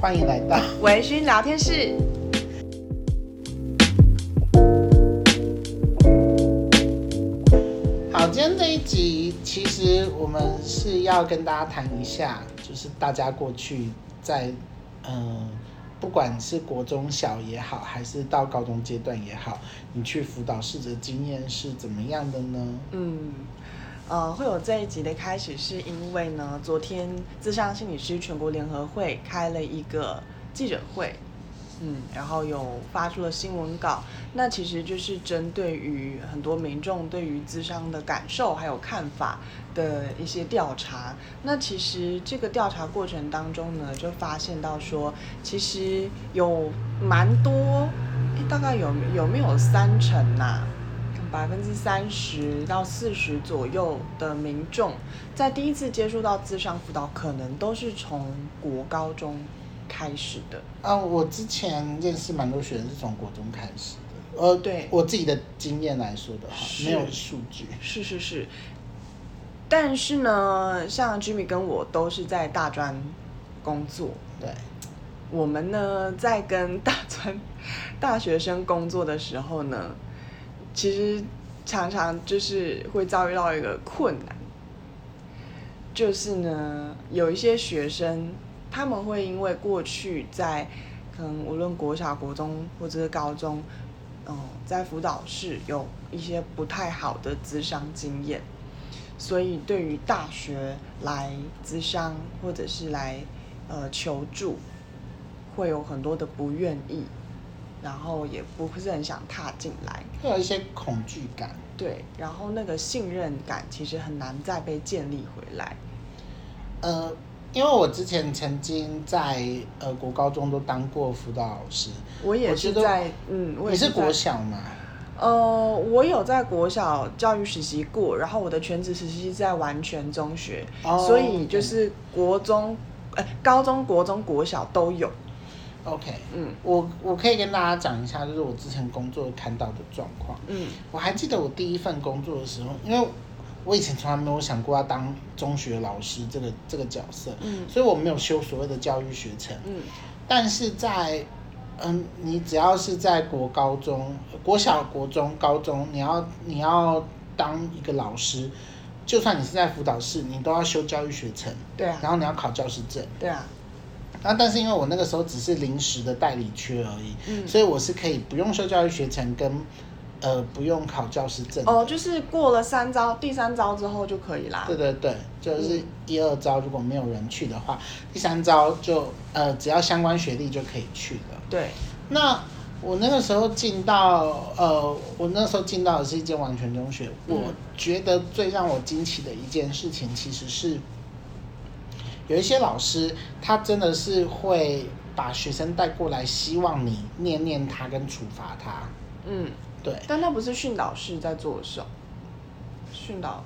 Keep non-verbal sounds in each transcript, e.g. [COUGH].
欢迎来到 [LAUGHS] 微醺聊天室。好，今天这一集其实我们是要跟大家谈一下，就是大家过去在嗯、呃，不管是国中小也好，还是到高中阶段也好，你去辅导室的经验是怎么样的呢？嗯。呃，会有这一集的开始，是因为呢，昨天咨商心理师全国联合会开了一个记者会，嗯，然后有发出了新闻稿，那其实就是针对于很多民众对于咨商的感受还有看法的一些调查。那其实这个调查过程当中呢，就发现到说，其实有蛮多，大概有有没有三成呐、百分之三十到四十左右的民众，在第一次接触到智商辅导，可能都是从国高中开始的。啊，我之前认识蛮多学生是从国中开始的。呃，对，我自己的经验来说的话，没有数据。是是是。但是呢，像 Jimmy 跟我都是在大专工作。对。我们呢，在跟大专 [LAUGHS] 大学生工作的时候呢。其实常常就是会遭遇到一个困难，就是呢，有一些学生他们会因为过去在可能无论国小、国中或者是高中，嗯，在辅导室有一些不太好的咨商经验，所以对于大学来咨商或者是来呃求助，会有很多的不愿意。然后也不是很想踏进来，会有一些恐惧感。对，然后那个信任感其实很难再被建立回来。呃，因为我之前曾经在呃国高中都当过辅导老师，我也是在嗯，我也是，你是国小嘛？呃，我有在国小教育实习过，然后我的全职实习是在完全中学，哦，所以就是国中、呃、高中、国中、国小都有。OK，嗯，我我可以跟大家讲一下，就是我之前工作看到的状况。嗯，我还记得我第一份工作的时候，因为我以前从来没有想过要当中学老师这个这个角色，嗯，所以我没有修所谓的教育学程，嗯，但是在，嗯，你只要是在国高中、国小、国中、高中，你要你要当一个老师，就算你是在辅导室，你都要修教育学程，对啊，然后你要考教师证，对啊。那但是因为我那个时候只是临时的代理缺而已，嗯，所以我是可以不用修教育学程跟，呃，不用考教师证。哦，就是过了三招，第三招之后就可以啦。对对对，就是一二招如果没有人去的话，第三招就呃只要相关学历就可以去了。对。那我那个时候进到呃，我那时候进到的是一间完全中学，嗯，我觉得最让我惊奇的一件事情其实是。有一些老师，他真的是会把学生带过来，希望你念念他跟处罚他。嗯，对。但那不是训导室在做的事，训导。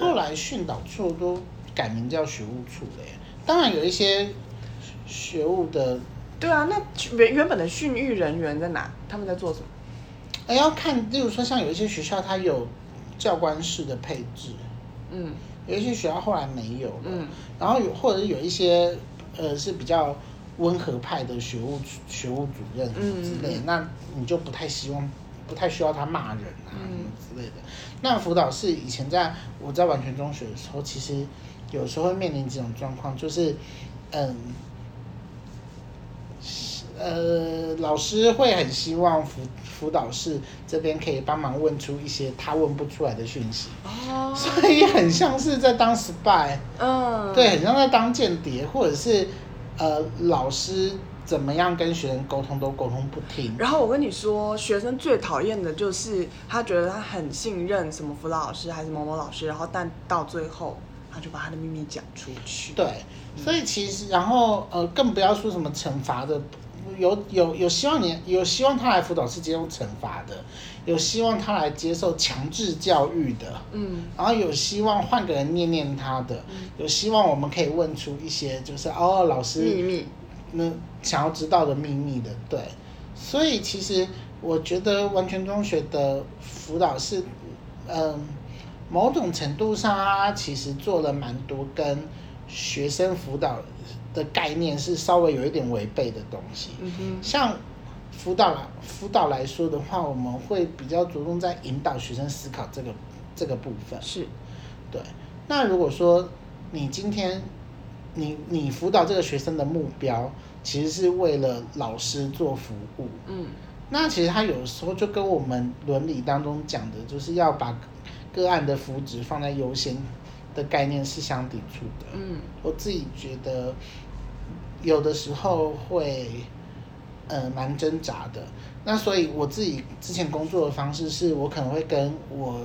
后来训导处都改名叫学务处了耶。当然有一些学务的。对啊，那原原本的训育人员在哪？他们在做什么？哎，要看，例如说像有一些学校，它有教官室的配置。嗯。有一些学校后来没有了，嗯，然后有或者是有一些呃是比较温和派的学务学务主任之类，嗯，那你就不太希望，不太需要他骂人啊什么之类的。那辅导室以前在我在完全中学的时候，其实有时候会面临这种状况，就是嗯。呃，老师会很希望辅辅导室这边可以帮忙问出一些他问不出来的讯息，哦，所以很像是在当 spy，嗯，对，很像在当间谍，或者是呃，老师怎么样跟学生沟通都沟通不听。然后我跟你说，学生最讨厌的就是他觉得他很信任什么辅导老师还是某某老师，然后但到最后他就把他的秘密讲出去。对，所以其实然后呃，更不要说什么惩罚的。有有有希望你有希望他来辅导是接受惩罚的，有希望他来接受强制教育的，嗯，然后有希望换个人念念他的，嗯，有希望我们可以问出一些就是哦老师秘密，那想要知道的秘密的，对，所以其实我觉得完全中学的辅导是，嗯，某种程度上啊，其实做了蛮多跟学生辅导。的概念是稍微有一点违背的东西。嗯哼，像辅导来辅导来说的话，我们会比较着重在引导学生思考这个这个部分。是，对。那如果说你今天你你辅导这个学生的目标，其实是为了老师做服务，嗯，那其实他有时候就跟我们伦理当中讲的，就是要把个案的福祉放在优先的概念是相抵触的。嗯，我自己觉得有的时候会呃蛮挣扎的。那所以我自己之前工作的方式是，我可能会跟我。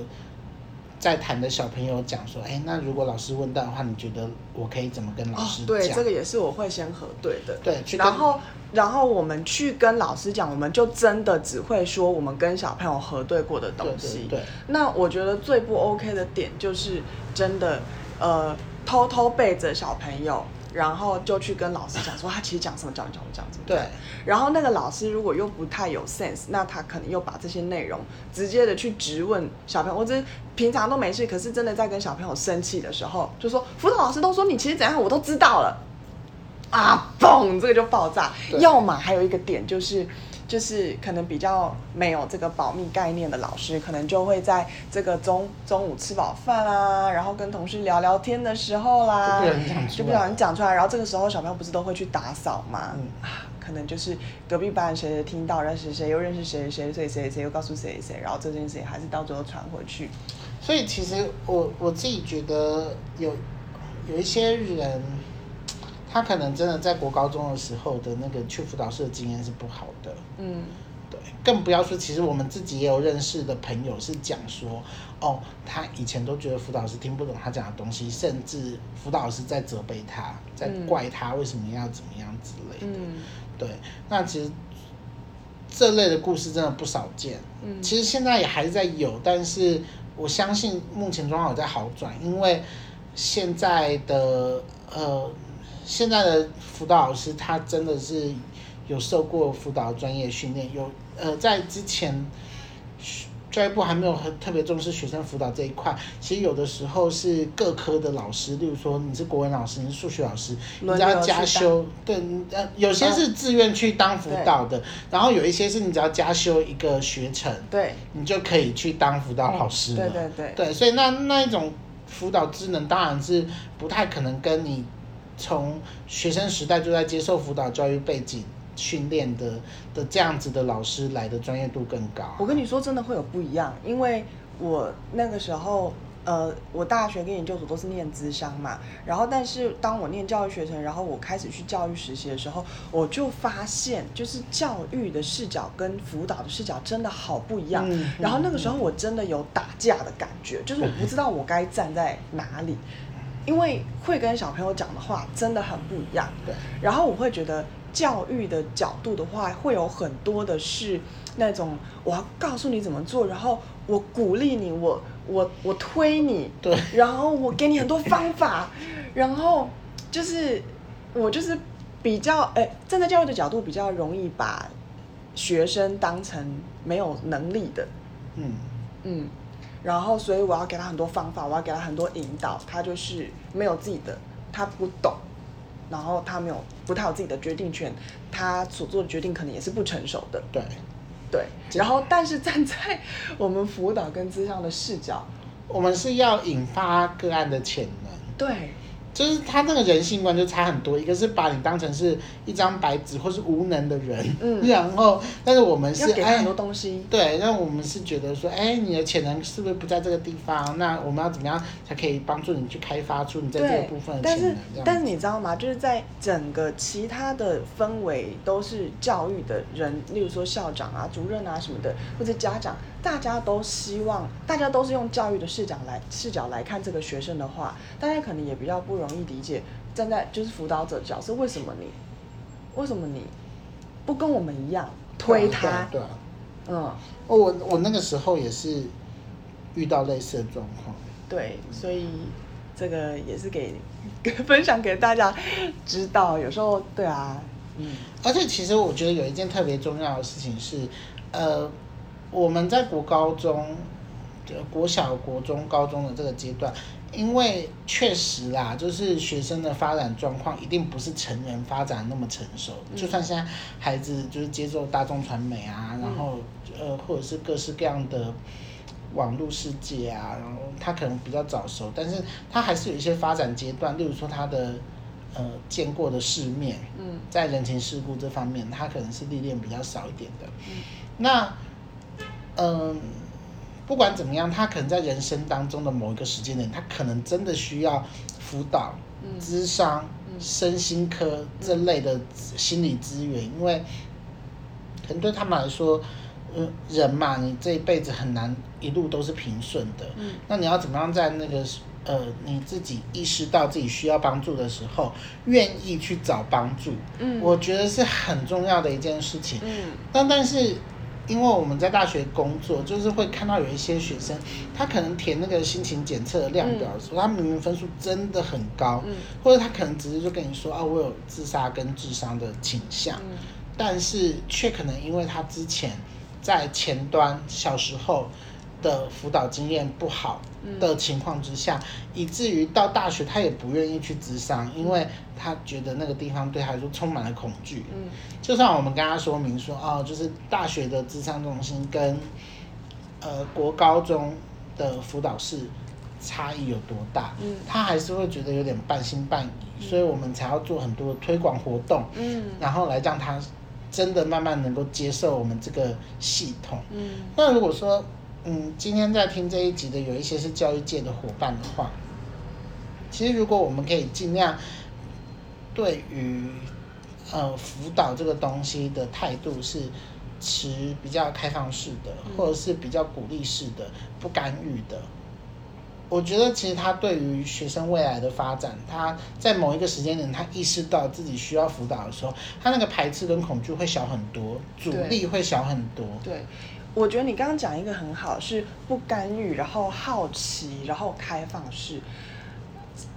在谈的小朋友讲说，哎，那如果老师问到的话，你觉得我可以怎么跟老师讲？哦，对，这个也是我会先核对的。对，然后然后我们去跟老师讲，我们就真的只会说我们跟小朋友核对过的东西。对，对，对。那我觉得最不 OK 的点就是真的，呃，偷偷背着小朋友。然后就去跟老师讲说，他其实讲什么，讲什么，讲什么。对。然后那个老师如果又不太有 sense，那他可能又把这些内容直接的去质问小朋友。我只是平常都没事，可是真的在跟小朋友生气的时候，就说辅导老师都说你其实怎样，我都知道了。啊，嘣，这个就爆炸。要么还有一个点就是。就是可能比较没有这个保密概念的老师，可能就会在这个中中午吃饱饭啦，然后跟同事聊聊天的时候啦，就不小心讲出来，然后这个时候小朋友不是都会去打扫嘛？嗯，可能就是隔壁班谁谁听到认识谁又认识谁谁，所以谁谁又告诉谁谁，然后这件事情还是到最后传回去。所以其实我我自己觉得有有一些人。他可能真的在国高中的时候的那个去辅导室的经验是不好的，嗯，对，更不要说，其实我们自己也有认识的朋友是讲说，哦，他以前都觉得辅导师听不懂他讲的东西，甚至辅导师在责备他，在怪他为什么要怎么样之类的，嗯，对，那其实这类的故事真的不少见，嗯，其实现在也还是在有，但是我相信目前状况有在好转，因为现在的呃。现在的辅导老师，他真的是有受过辅导专业训练，有呃，在之前教育部还没有很特别重视学生辅导这一块，其实有的时候是各科的老师，例如说你是国文老师，你是数学老师，你只要加修，对，呃，有些是自愿去当辅导的，然后有一些是你只要加修一个学程，对，你就可以去当辅导老师了，对对对，对，所以那那一种辅导职能当然是不太可能跟你。从学生时代就在接受辅导教育背景训练的的这样子的老师来的专业度更高。我跟你说，真的会有不一样，因为我那个时候，呃，我大学跟研究所都是念资商嘛，然后但是当我念教育学程，然后我开始去教育实习的时候，我就发现，就是教育的视角跟辅导的视角真的好不一样。嗯，然后那个时候我真的有打架的感觉，就是我不知道我该站在哪里。[LAUGHS] 因为会跟小朋友讲的话真的很不一样，对。然后我会觉得教育的角度的话，会有很多的是那种我要告诉你怎么做，然后我鼓励你，我我我推你，对。然后我给你很多方法，然后就是我就是比较哎，站在教育的角度比较容易把学生当成没有能力的，嗯嗯。然后，所以我要给他很多方法，我要给他很多引导，他就是没有自己的，他不懂，然后他没有不太有自己的决定权，他所做的决定可能也是不成熟的。对，对。然后，但是站在我们辅导跟咨商的视角，我们是要引发个案的潜能。对。就是他那个人性观就差很多，一个是把你当成是一张白纸或是无能的人，嗯，[LAUGHS] 然后但是我们是给很多东西，对，那我们是觉得说，哎，你的潜能是不是不在这个地方？那我们要怎么样才可以帮助你去开发出你在这个部分的潜能？但是但是你知道吗？就是在整个其他的氛围都是教育的人，例如说校长啊、主任啊什么的，或者家长。大家都希望，大家都是用教育的视角来视角来看这个学生的话，大家可能也比较不容易理解，站在就是辅导者角色，为什么你，为什么你不跟我们一样推他？对啊，对啊，对啊，嗯，我我那个时候也是遇到类似的状况。对，所以这个也是给 [LAUGHS] 分享给大家知道，有时候对啊，嗯，而且其实我觉得有一件特别重要的事情是，呃。我们在国高中、国小、国中、高中的这个阶段，因为确实啦，就是学生的发展状况一定不是成人发展那么成熟。嗯、就算现在孩子就是接受大众传媒啊，嗯、然后呃或者是各式各样的网络世界啊，然后他可能比较早熟，但是他还是有一些发展阶段，例如说他的呃见过的世面，嗯，在人情世故这方面，他可能是历练比较少一点的。嗯、那嗯。呃不管怎么样，他可能在人生当中的某一个时间点，他可能真的需要辅导、咨商、身心科这类的心理资源，因为可能对他们来说，嗯，人嘛，你这一辈子很难一路都是平顺的。嗯，那你要怎么样在那个呃你自己意识到自己需要帮助的时候，愿意去找帮助？嗯，我觉得是很重要的一件事情。嗯，但但是。因为我们在大学工作，就是会看到有一些学生，他可能填那个心情检测的量表的时候，他明明分数真的很高，或者他可能只是就跟你说啊，我有自杀跟自伤的倾向，但是却可能因为他之前在前端小时候。的辅导经验不好的情况之下，嗯、以至于到大学他也不愿意去咨商，因为他觉得那个地方对他来说充满了恐惧。嗯，就算我们跟他说明说，哦，就是大学的咨商中心跟呃国高中的辅导室差异有多大，嗯，他还是会觉得有点半信半疑，嗯、所以我们才要做很多的推广活动，嗯，然后来让他真的慢慢能够接受我们这个系统。嗯，那如果说。嗯，今天在听这一集的有一些是教育界的伙伴的话，其实如果我们可以尽量对于呃辅导这个东西的态度是持比较开放式的，或者是比较鼓励式的，不干预的，我觉得其实他对于学生未来的发展，他在某一个时间点他意识到自己需要辅导的时候，他那个排斥跟恐惧会小很多，阻力会小很多。对。对我觉得你刚刚讲一个很好，是不干预，然后好奇，然后开放式。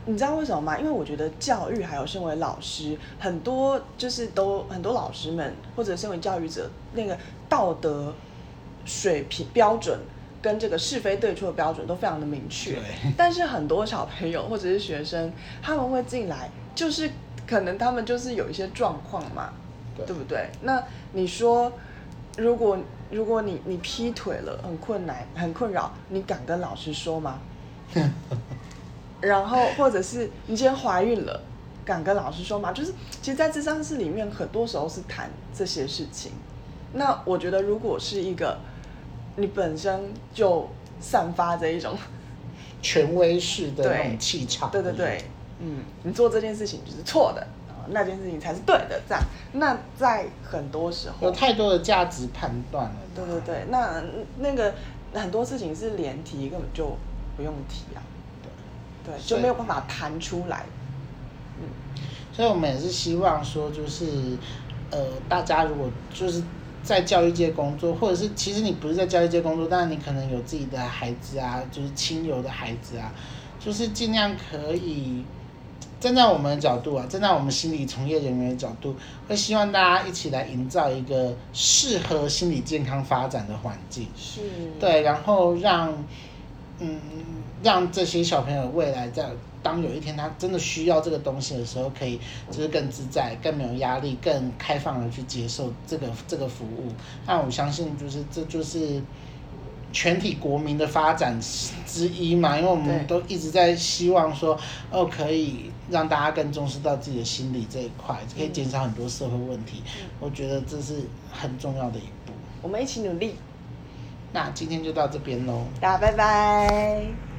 你知道为什么吗？因为我觉得教育还有身为老师，很多就是都很多老师们或者身为教育者，那个道德水平标准跟这个是非对错的标准都非常的明确。对但是很多小朋友或者是学生，他们会进来，就是可能他们就是有一些状况嘛，对，对不对？那你说，如果如果你你劈腿了，很困难，很困扰，你敢跟老师说吗？[LAUGHS] 然后或者是你今天怀孕了，敢跟老师说吗？就是其实，在智商室里面，很多时候是谈这些事情。那我觉得，如果是一个你本身就散发着一种权威式的那种气场，对对对，嗯，你做这件事情就是错的。那件事情才是对的，这样。那在很多时候有太多的价值判断了。对对对，那那个很多事情是连提根本就不用提啊。对对，就没有办法谈出来。嗯，所以我们也是希望说，就是呃，大家如果就是在教育界工作，或者是其实你不是在教育界工作，但是你可能有自己的孩子啊，就是亲友的孩子啊，就是尽量可以。站在我们的角度啊，站在我们心理从业人员的角度，会希望大家一起来营造一个适合心理健康发展的环境。是，对，然后让，嗯，让这些小朋友未来在当有一天他真的需要这个东西的时候，可以就是更自在、更没有压力、更开放的去接受这个这个服务。那我相信，就是这就是。全体国民的发展之一嘛，因为我们都一直在希望说，哦，可以让大家更重视到自己的心理这一块，可以减少很多社会问题。嗯、我觉得这是很重要的一步。我们一起努力。那今天就到这边喽，大家拜拜。